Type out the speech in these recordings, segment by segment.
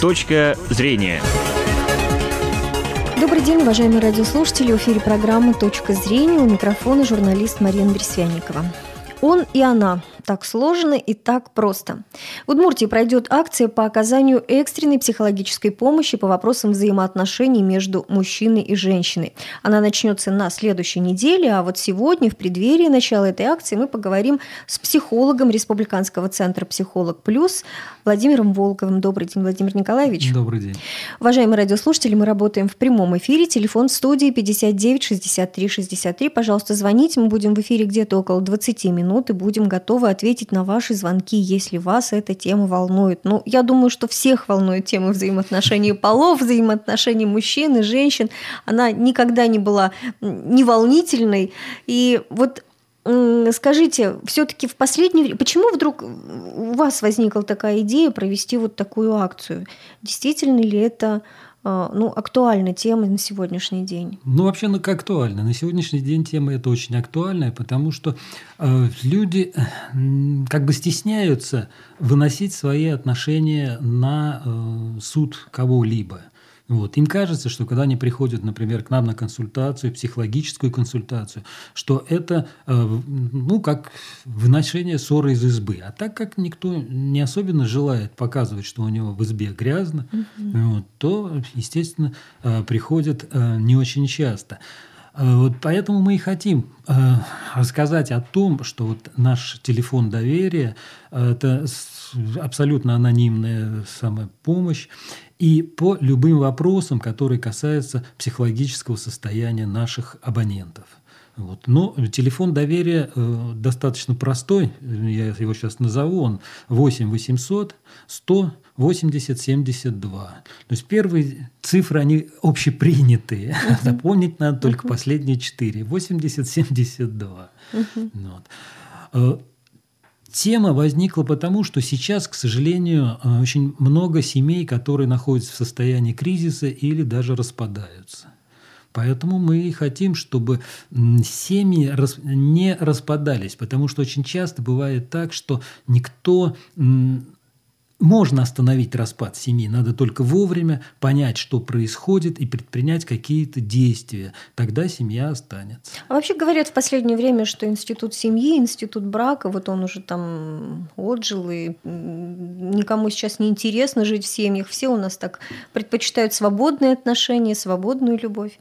Точка зрения. Добрый день, уважаемые радиослушатели. В эфире программы «Точка зрения». У микрофона журналист Марина Берсвяникова. Он и она так сложно и так просто. В Удмуртии пройдет акция по оказанию экстренной психологической помощи по вопросам взаимоотношений между мужчиной и женщиной. Она начнется на следующей неделе, а вот сегодня, в преддверии начала этой акции, мы поговорим с психологом Республиканского центра «Психолог Плюс» Владимиром Волковым. Добрый день, Владимир Николаевич. Добрый день. Уважаемые радиослушатели, мы работаем в прямом эфире. Телефон студии 59 63 63. Пожалуйста, звоните. Мы будем в эфире где-то около 20 минут и будем готовы ответить на ваши звонки, если вас эта тема волнует. Ну, я думаю, что всех волнует тема взаимоотношений полов, взаимоотношений мужчин и женщин. Она никогда не была неволнительной. И вот Скажите, все-таки в последнее время, почему вдруг у вас возникла такая идея провести вот такую акцию? Действительно ли это ну, актуальна тема на сегодняшний день? Ну, вообще, ну, как актуально. На сегодняшний день тема это очень актуальная, потому что э, люди э, как бы стесняются выносить свои отношения на э, суд кого-либо. Вот. Им кажется, что когда они приходят, например, к нам на консультацию, психологическую консультацию, что это э, ну, как выношение ссоры из избы. А так как никто не особенно желает показывать, что у него в избе грязно, угу. вот, то, естественно, э, приходят э, не очень часто. Вот поэтому мы и хотим э, рассказать о том, что вот наш телефон доверия – это абсолютно анонимная самая помощь, и по любым вопросам, которые касаются психологического состояния наших абонентов. Вот. Но телефон доверия э, достаточно простой, я его сейчас назову, он 8 800 100 80 72. То есть первые цифры, они общепринятые. Uh-huh. Запомнить надо только uh-huh. последние четыре. 80 72. Uh-huh. Вот. Тема возникла потому, что сейчас, к сожалению, э, очень много семей, которые находятся в состоянии кризиса или даже распадаются. Поэтому мы и хотим, чтобы семьи не распадались, потому что очень часто бывает так, что никто можно остановить распад семьи, надо только вовремя понять, что происходит, и предпринять какие-то действия. Тогда семья останется. А вообще говорят в последнее время, что институт семьи, институт брака, вот он уже там отжил, и никому сейчас не интересно жить в семьях. Все у нас так предпочитают свободные отношения, свободную любовь.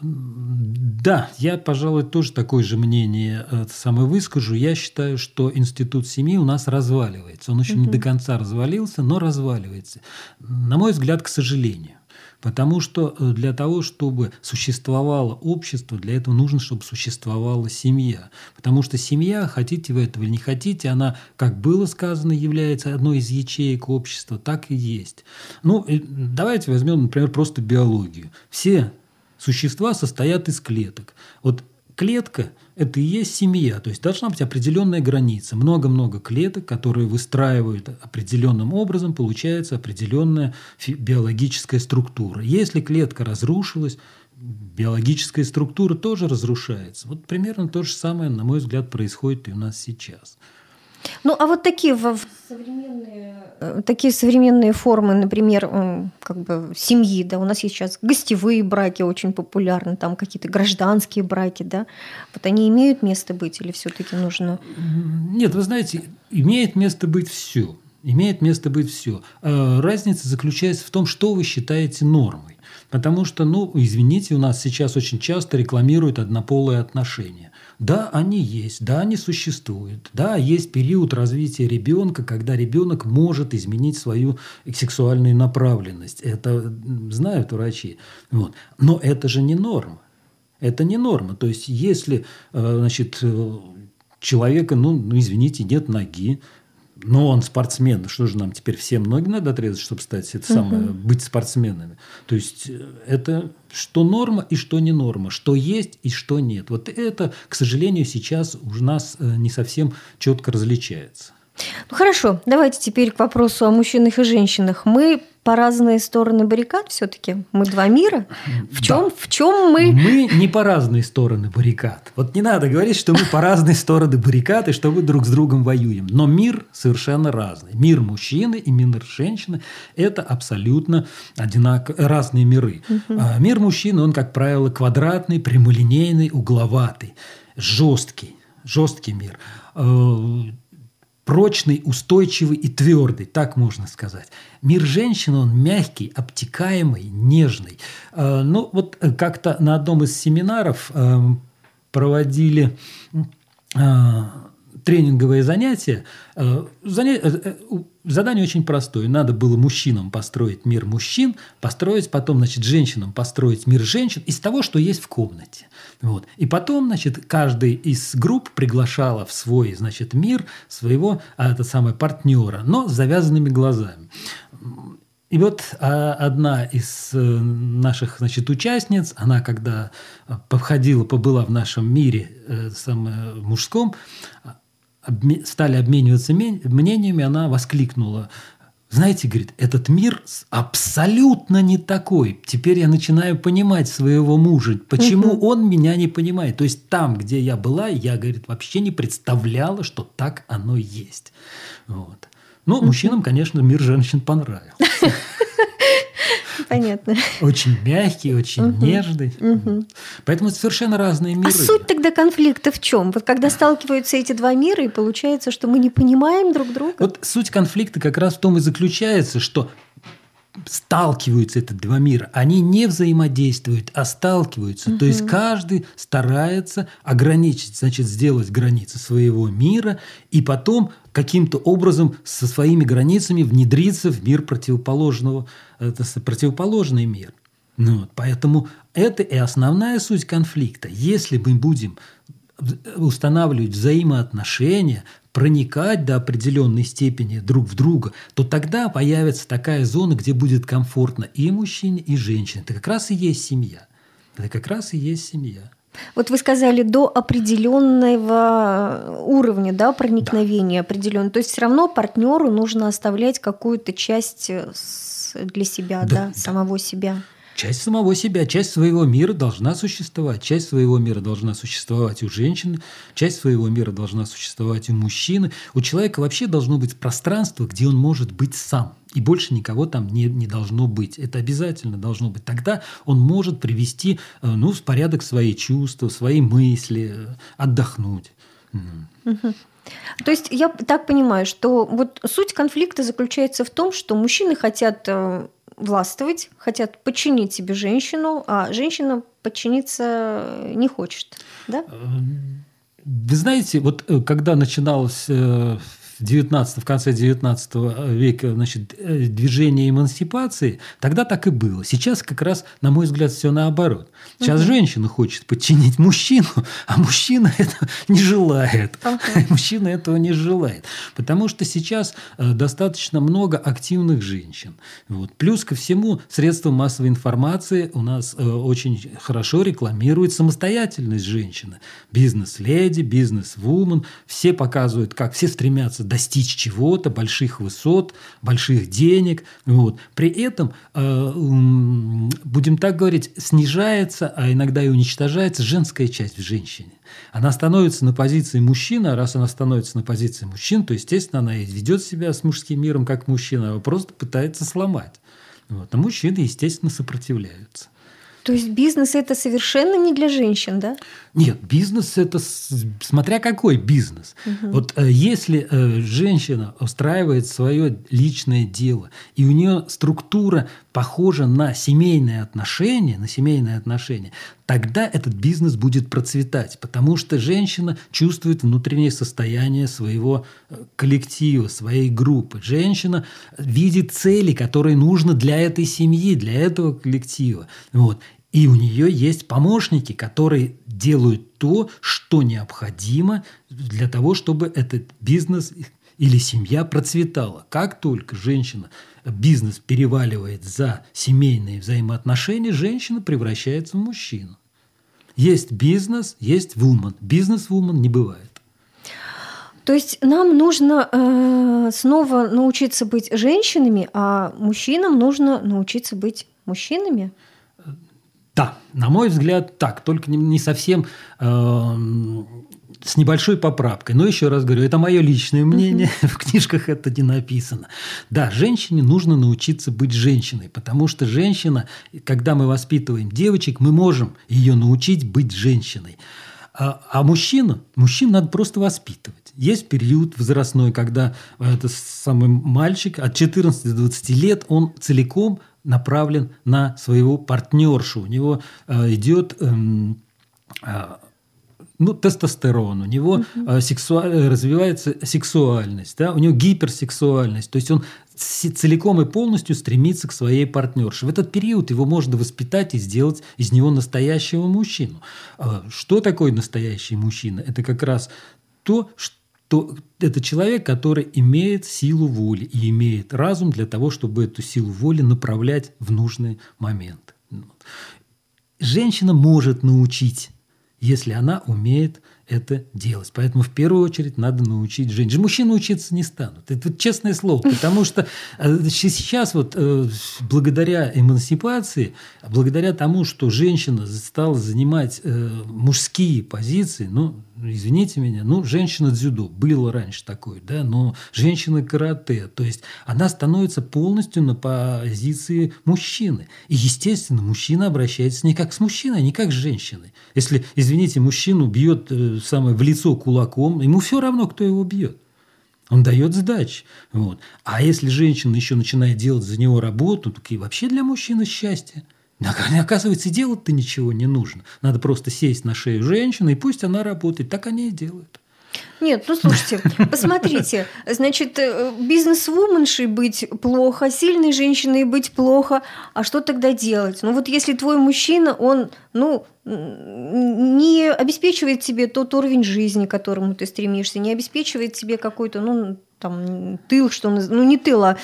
Да, я, пожалуй, тоже такое же мнение э, самое выскажу. Я считаю, что институт семьи у нас разваливается. Он еще угу. не до конца развалился, но разваливается. На мой взгляд, к сожалению. Потому что э, для того, чтобы существовало общество, для этого нужно, чтобы существовала семья. Потому что семья, хотите вы этого или не хотите, она, как было сказано, является одной из ячеек общества, так и есть. Ну, давайте возьмем, например, просто биологию. Все существа состоят из клеток. Вот клетка – это и есть семья, то есть должна быть определенная граница. Много-много клеток, которые выстраивают определенным образом, получается определенная биологическая структура. Если клетка разрушилась, биологическая структура тоже разрушается. Вот примерно то же самое, на мой взгляд, происходит и у нас сейчас – ну, а вот такие современные, э, такие современные формы, например, как бы семьи, да, у нас есть сейчас гостевые браки очень популярны, там какие-то гражданские браки, да, вот они имеют место быть или все-таки нужно? Нет, вы знаете, имеет место быть все. Имеет место быть все. Э, разница заключается в том, что вы считаете нормой. Потому что, ну, извините, у нас сейчас очень часто рекламируют однополые отношения. Да, они есть, да, они существуют. Да, есть период развития ребенка, когда ребенок может изменить свою сексуальную направленность. Это знают врачи. Вот. Но это же не норма. Это не норма. То есть, если э, значит, э, человека, ну, ну, извините, нет ноги, но он спортсмен. Что же нам теперь всем ноги надо отрезать, чтобы стать это самое, угу. быть спортсменами? То есть э, это что норма и что не норма, что есть и что нет. Вот это, к сожалению, сейчас у нас э, не совсем четко различается. Ну хорошо, давайте теперь к вопросу о мужчинах и женщинах. Мы по разные стороны баррикад все-таки? Мы два мира? В чем, да. в чем мы? Мы не по разные стороны баррикад. Вот не надо говорить, что мы по разные стороны баррикад и что мы друг с другом воюем. Но мир совершенно разный. Мир мужчины и мир женщины – это абсолютно одинаковые разные миры. Угу. Мир мужчины, он, как правило, квадратный, прямолинейный, угловатый, жесткий. Жесткий мир э, прочный, устойчивый и твердый, так можно сказать. Мир женщины, он мягкий, обтекаемый, нежный. Э, ну, вот э, как-то на одном из семинаров э, проводили тренинговые занятия. Задание очень простое. Надо было мужчинам построить мир мужчин, построить потом, значит, женщинам построить мир женщин из того, что есть в комнате. Вот. И потом, значит, каждый из групп приглашала в свой, значит, мир своего, а это самое, партнера, но с завязанными глазами. И вот а, одна из э, наших значит, участниц, она когда походила, побыла в нашем мире э, самое, стали обмениваться мнениями, она воскликнула. Знаете, говорит, этот мир абсолютно не такой. Теперь я начинаю понимать своего мужа, почему угу. он меня не понимает. То есть там, где я была, я, говорит, вообще не представляла, что так оно есть. Вот. Ну, угу. мужчинам, конечно, мир женщин понравился. Понятно. Очень мягкий, очень угу. нежный. Угу. Поэтому совершенно разные миры. А суть тогда конфликта в чем? Вот когда сталкиваются эти два мира, и получается, что мы не понимаем друг друга? Вот суть конфликта как раз в том и заключается, что сталкиваются эти два мира, они не взаимодействуют, а сталкиваются. Угу. То есть каждый старается ограничить, значит, сделать границы своего мира и потом каким-то образом со своими границами внедриться в мир противоположного, это противоположный мир. Ну, вот, поэтому это и основная суть конфликта. Если мы будем устанавливать взаимоотношения, проникать до определенной степени друг в друга, то тогда появится такая зона, где будет комфортно и мужчине, и женщине. Это как раз и есть семья. Это как раз и есть семья. Вот вы сказали до определенного уровня да, проникновения да. определенного. То есть все равно партнеру нужно оставлять какую-то часть для себя, да, да, самого себя. Часть самого себя, часть своего мира должна существовать. Часть своего мира должна существовать у женщины, часть своего мира должна существовать у мужчины. У человека вообще должно быть пространство, где он может быть сам. И больше никого там не, не должно быть. Это обязательно должно быть. Тогда он может привести э, ну, в порядок свои чувства, свои мысли, э. То есть я так понимаю, что вот суть конфликта заключается в том, что мужчины хотят э, властвовать, хотят подчинить себе женщину, а женщина подчиниться не хочет, да? Вы знаете, вот э, когда начиналось э, 19, в конце 19 века значит, э, движение эмансипации, тогда так и было. Сейчас как раз, на мой взгляд, все наоборот. Сейчас угу. женщина хочет подчинить мужчину, а мужчина это не желает. Угу. Мужчина этого не желает. Потому что сейчас э, достаточно много активных женщин. Вот. Плюс ко всему, средства массовой информации у нас э, очень хорошо рекламируют самостоятельность женщины. Бизнес-леди, бизнес-вумен. Все показывают, как все стремятся достичь чего-то, больших высот, больших денег. Вот. При этом, э, будем так говорить, снижается, а иногда и уничтожается женская часть в женщине. Она становится на позиции мужчины, а раз она становится на позиции мужчин, то, естественно, она и ведет себя с мужским миром как мужчина, а просто пытается сломать. Вот. А мужчины, естественно, сопротивляются. То есть бизнес это совершенно не для женщин, да? Нет, бизнес это смотря какой бизнес. Угу. Вот э, если э, женщина устраивает свое личное дело, и у нее структура похожа на семейные отношения, на семейные отношения, тогда этот бизнес будет процветать, потому что женщина чувствует внутреннее состояние своего э, коллектива, своей группы. Женщина видит цели, которые нужны для этой семьи, для этого коллектива. Вот. И у нее есть помощники, которые делают то, что необходимо для того, чтобы этот бизнес или семья процветала. Как только женщина, бизнес переваливает за семейные взаимоотношения, женщина превращается в мужчину. Есть бизнес, есть вумен. Бизнес-вумен не бывает. То есть нам нужно э, снова научиться быть женщинами, а мужчинам нужно научиться быть мужчинами? Да, на мой взгляд, так, только не совсем э, с небольшой поправкой. Но еще раз говорю, это мое личное мнение, в книжках это не написано. Да, женщине нужно научиться быть женщиной, потому что женщина, когда мы воспитываем девочек, мы можем ее научить быть женщиной. А, а мужчину, мужчин надо просто воспитывать. Есть период возрастной, когда это самый мальчик от 14 до 20 лет, он целиком направлен на своего партнершу. У него э, идет э, э, ну, тестостерон, у него угу. сексу... развивается сексуальность, да? у него гиперсексуальность, то есть он целиком и полностью стремится к своей партнерше. В этот период его можно воспитать и сделать из него настоящего мужчину. А что такое настоящий мужчина? Это как раз то, что это человек, который имеет силу воли и имеет разум для того, чтобы эту силу воли направлять в нужный момент. Женщина может научить если она умеет это делать. Поэтому в первую очередь надо научить женщин. Мужчины учиться не станут. Это вот честное слово. Потому что э, сейчас вот э, благодаря эмансипации, благодаря тому, что женщина стала занимать э, мужские позиции, ну, извините меня, ну, женщина дзюдо, было раньше такое, да, но женщина карате, то есть она становится полностью на позиции мужчины. И, естественно, мужчина обращается не как с мужчиной, а не как с женщиной. Если, извините, мужчину бьет самое, в лицо кулаком, ему все равно, кто его бьет. Он дает сдачи. Вот. А если женщина еще начинает делать за него работу, так и вообще для мужчины счастье. Оказывается, делать-то ничего не нужно. Надо просто сесть на шею женщины, и пусть она работает. Так они и делают. Нет, ну слушайте, посмотрите, значит, э, бизнес-вуменшей быть плохо, сильной женщиной быть плохо, а что тогда делать? Ну вот если твой мужчина, он, ну, не обеспечивает тебе тот уровень жизни, к которому ты стремишься, не обеспечивает тебе какой-то, ну, там, тыл, что ну не тыл, а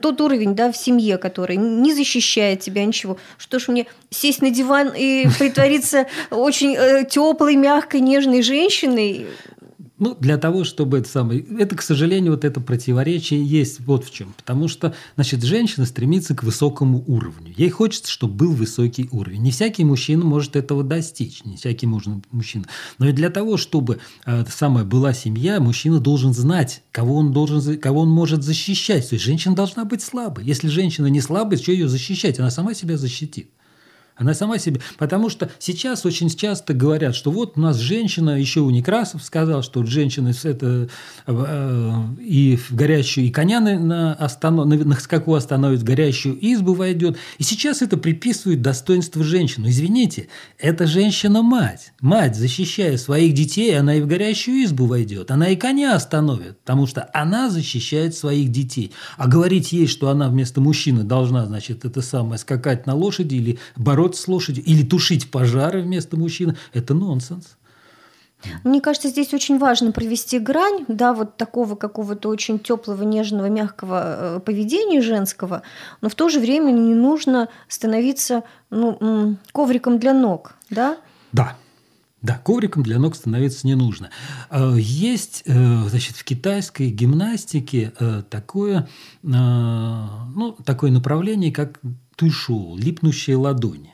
тот уровень, да, в семье, который не защищает тебя, ничего. Что ж мне сесть на диван и притвориться очень э, теплой, мягкой, нежной женщиной? Ну, для того, чтобы это самое... Это, к сожалению, вот это противоречие есть вот в чем. Потому что, значит, женщина стремится к высокому уровню. Ей хочется, чтобы был высокий уровень. Не всякий мужчина может этого достичь. Не всякий мужчина. Но и для того, чтобы э, самая была семья, мужчина должен знать, кого он, должен, кого он может защищать. То есть, женщина должна быть слабой. Если женщина не слабая, что ее защищать? Она сама себя защитит. Она сама себе. Потому что сейчас очень часто говорят, что вот у нас женщина, еще у Некрасов сказал, что женщина это, э, и в горящую, и коня на, на, на, скаку остановит, в горящую избу войдет. И сейчас это приписывает достоинство женщину. Извините, это женщина-мать. Мать, защищая своих детей, она и в горящую избу войдет. Она и коня остановит, потому что она защищает своих детей. А говорить ей, что она вместо мужчины должна, значит, это самое, скакать на лошади или бороться бороться с лошадью или тушить пожары вместо мужчины – это нонсенс. Мне кажется, здесь очень важно провести грань, да, вот такого какого-то очень теплого, нежного, мягкого э, поведения женского, но в то же время не нужно становиться ну, ковриком для ног, да? Да. Да, ковриком для ног становиться не нужно. Э, есть э, значит, в китайской гимнастике такое, ну, такое направление, как туйшоу, липнущие ладони.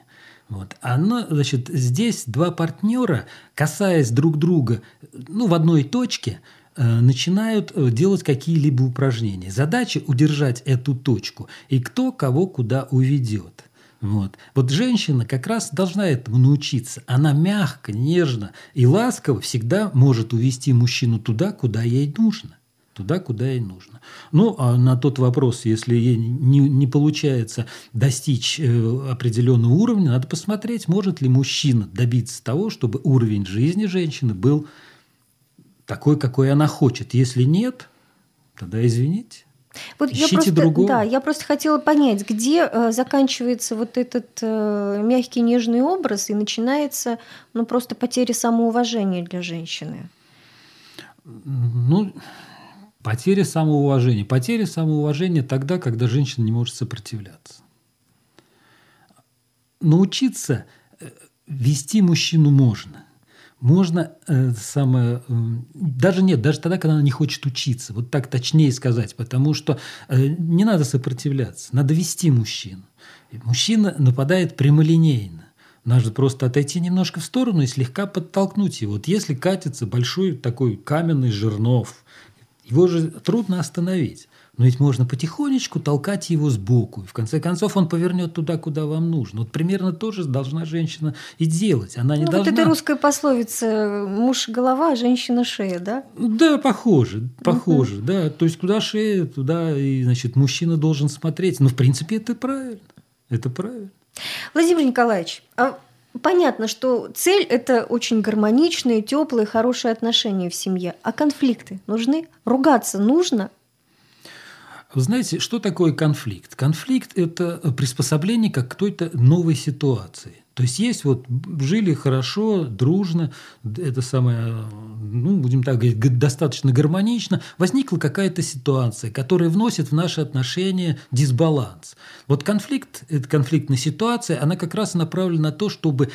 Вот. Оно, значит, здесь два партнера, касаясь друг друга ну, в одной точке, э, начинают э, делать какие-либо упражнения. Задача удержать эту точку и кто кого куда уведет. Вот. вот женщина как раз должна этому научиться. Она мягко, нежно и ласково всегда может увести мужчину туда, куда ей нужно туда, куда ей нужно. Ну, а на тот вопрос, если ей не, не получается достичь э, определенного уровня, надо посмотреть, может ли мужчина добиться того, чтобы уровень жизни женщины был такой, какой она хочет. Если нет, тогда извините. Вот Ищите я просто, другого. Да, я просто хотела понять, где э, заканчивается вот этот э, мягкий нежный образ и начинается ну, просто потеря самоуважения для женщины. Ну, Потеря самоуважения. Потеря самоуважения тогда, когда женщина не может сопротивляться. Научиться э, вести мужчину можно. можно э, самое, э, даже нет, даже тогда, когда она не хочет учиться, вот так точнее сказать, потому что э, не надо сопротивляться, надо вести мужчину. И мужчина нападает прямолинейно. Надо просто отойти немножко в сторону и слегка подтолкнуть его. Вот если катится большой такой каменный жернов, его же трудно остановить. Но ведь можно потихонечку толкать его сбоку. И в конце концов он повернет туда, куда вам нужно. Вот примерно то же должна женщина и делать. Она не ну, должна... вот это русская пословица «муж – голова, а женщина – шея», да? Да, похоже, похоже, угу. да. То есть куда шея, туда и, значит, мужчина должен смотреть. Но, в принципе, это правильно. Это правильно. Владимир Николаевич, а понятно, что цель – это очень гармоничные, теплые, хорошие отношения в семье. А конфликты нужны? Ругаться нужно? Вы знаете, что такое конфликт? Конфликт – это приспособление к какой-то новой ситуации. То есть есть вот жили хорошо, дружно, это самое, ну, будем так говорить, достаточно гармонично, возникла какая-то ситуация, которая вносит в наши отношения дисбаланс. Вот конфликт, эта конфликтная ситуация, она как раз направлена на то, чтобы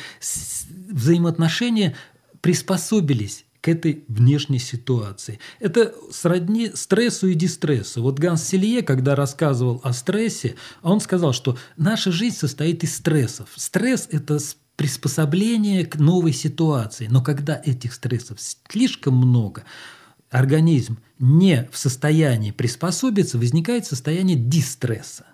взаимоотношения приспособились к этой внешней ситуации. Это сродни стрессу и дистрессу. Вот Ганс Селье, когда рассказывал о стрессе, он сказал, что наша жизнь состоит из стрессов. Стресс – это приспособление к новой ситуации. Но когда этих стрессов слишком много, организм не в состоянии приспособиться, возникает состояние дистресса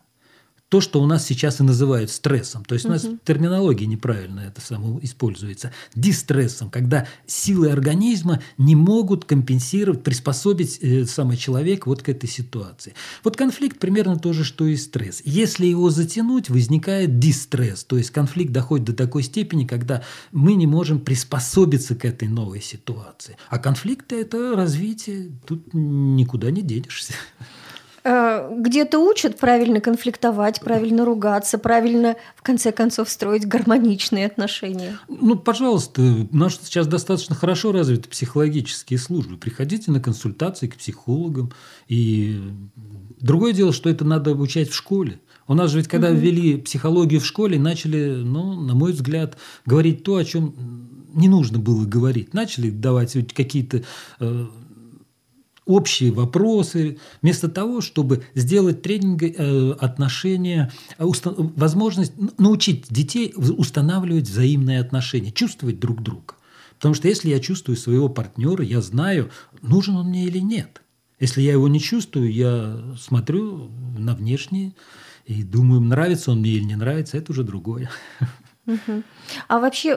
то, что у нас сейчас и называют стрессом. То есть у нас терминология неправильно это само используется. Дистрессом, когда силы организма не могут компенсировать, приспособить э, самый человек вот к этой ситуации. Вот конфликт примерно то же, что и стресс. Если его затянуть, возникает дистресс. То есть конфликт доходит до такой степени, когда мы не можем приспособиться к этой новой ситуации. А конфликты – это развитие, тут никуда не денешься. Э, где-то учат правильно конфликтовать, правильно ругаться, правильно, в конце концов, строить гармоничные отношения. Ну, пожалуйста, у нас сейчас достаточно хорошо развиты психологические службы. Приходите на консультации к психологам. И другое дело, что это надо обучать в школе. У нас же ведь, когда ввели психологию в школе, начали, ну, на мой взгляд, говорить то, о чем не нужно было говорить. Начали давать какие-то э, общие вопросы, вместо того, чтобы сделать тренинг э, отношения, э, возможность научить детей устанавливать взаимные отношения, чувствовать друг друга. Потому что если я чувствую своего партнера, я знаю, нужен он мне или нет. Если я его не чувствую, я смотрю на внешнее и думаю, нравится он мне или не нравится, это уже другое. А вообще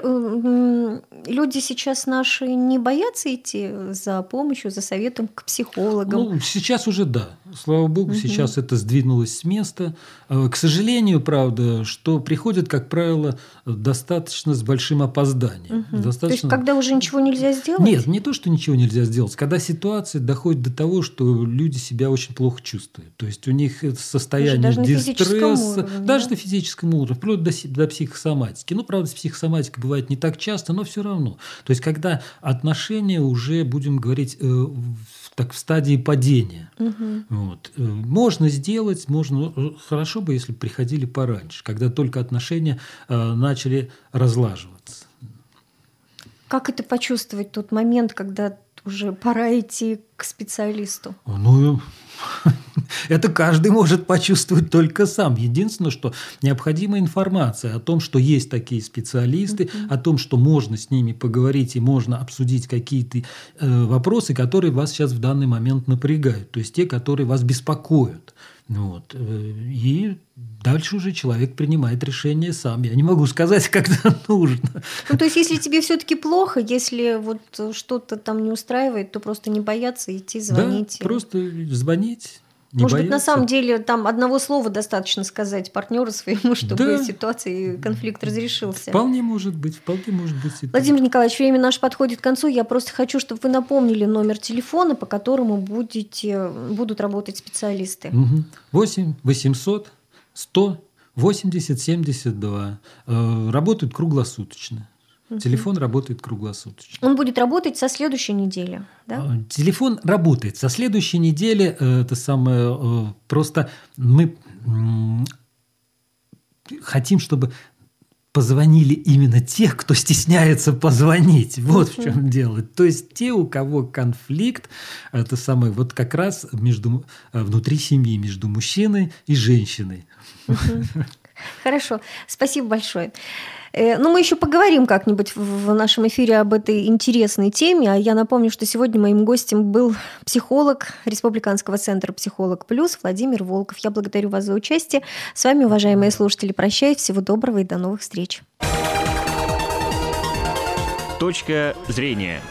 люди сейчас наши не боятся идти за помощью, за советом к психологам? Ну, сейчас уже да. Слава богу, угу. сейчас это сдвинулось с места. Э, к сожалению, правда, что приходят, как правило, достаточно с большим опозданием. Угу. Достаточно... То есть, когда уже ничего нельзя сделать? Нет, не то, что ничего нельзя сделать. Когда ситуация доходит до того, что люди себя очень плохо чувствуют. То есть, у них состояние даже дистресса, уровне, даже да? на физическом уровне, вплоть до, до психосоматики. Ну, правда, с психосоматикой бывает не так часто, но все равно. То есть, когда отношения уже, будем говорить, э, так в стадии падения. Угу. Вот. Э, можно сделать, можно, э, хорошо бы, если приходили пораньше, когда только отношения э, начали разлаживаться. Как это почувствовать тот момент, когда уже пора идти к специалисту? Ну, это каждый может почувствовать только сам. Единственное, что необходима информация о том, что есть такие специалисты, mm-hmm. о том, что можно с ними поговорить и можно обсудить какие-то э, вопросы, которые вас сейчас в данный момент напрягают, то есть те, которые вас беспокоят. Вот. Э, и дальше уже человек принимает решение сам. Я не могу сказать, когда нужно. Ну, то есть, если тебе все-таки плохо, если вот что-то там не устраивает, то просто не бояться идти звонить. Да, просто звонить. Не Может бояться. быть, на самом деле там одного слова достаточно сказать партнеру своему, чтобы да. ситуация и конфликт разрешился. Вполне может быть, вполне может быть. Владимир Николаевич, время наше подходит к концу. Я просто хочу, чтобы вы напомнили номер телефона, по которому будете, будут работать специалисты. Угу. 8 800 100 80 72. Работают круглосуточно. Телефон работает круглосуточно. Он будет работать со следующей недели, да? А, телефон работает со следующей недели. Э, это самое э, просто мы хотим, чтобы позвонили именно тех, кто стесняется позвонить. Вот в чем дело. То есть те, у кого конфликт, это самое, вот как раз между, внутри семьи, между мужчиной и женщиной. Хорошо, спасибо большое. Э, ну, мы еще поговорим как-нибудь в нашем эфире об этой интересной теме. А я напомню, что сегодня моим гостем был психолог Республиканского центра «Психолог плюс» Владимир Волков. Я благодарю вас за участие. С вами, уважаемые слушатели, прощаюсь. Всего доброго и до новых встреч. Точка зрения.